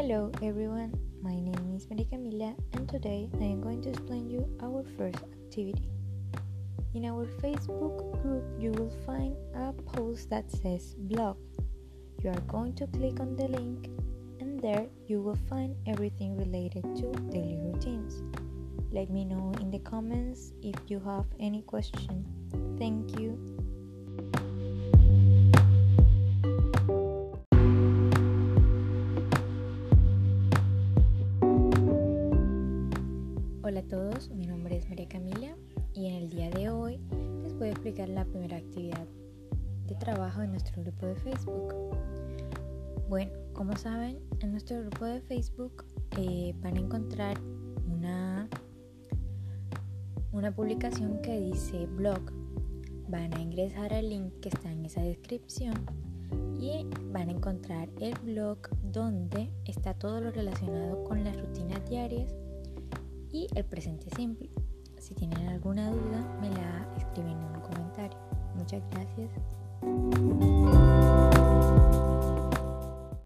Hello everyone, my name is Maria Camila and today I am going to explain you our first activity. In our Facebook group you will find a post that says blog. You are going to click on the link and there you will find everything related to daily routines. Let me know in the comments if you have any question. Thank you. Hola a todos, mi nombre es María Camila y en el día de hoy les voy a explicar la primera actividad de trabajo en nuestro grupo de Facebook. Bueno, como saben, en nuestro grupo de Facebook eh, van a encontrar una, una publicación que dice blog. Van a ingresar al link que está en esa descripción y van a encontrar el blog donde está todo lo relacionado con las rutinas diarias y el presente simple. Si tienen alguna duda, me la escriben en un comentario. Muchas gracias.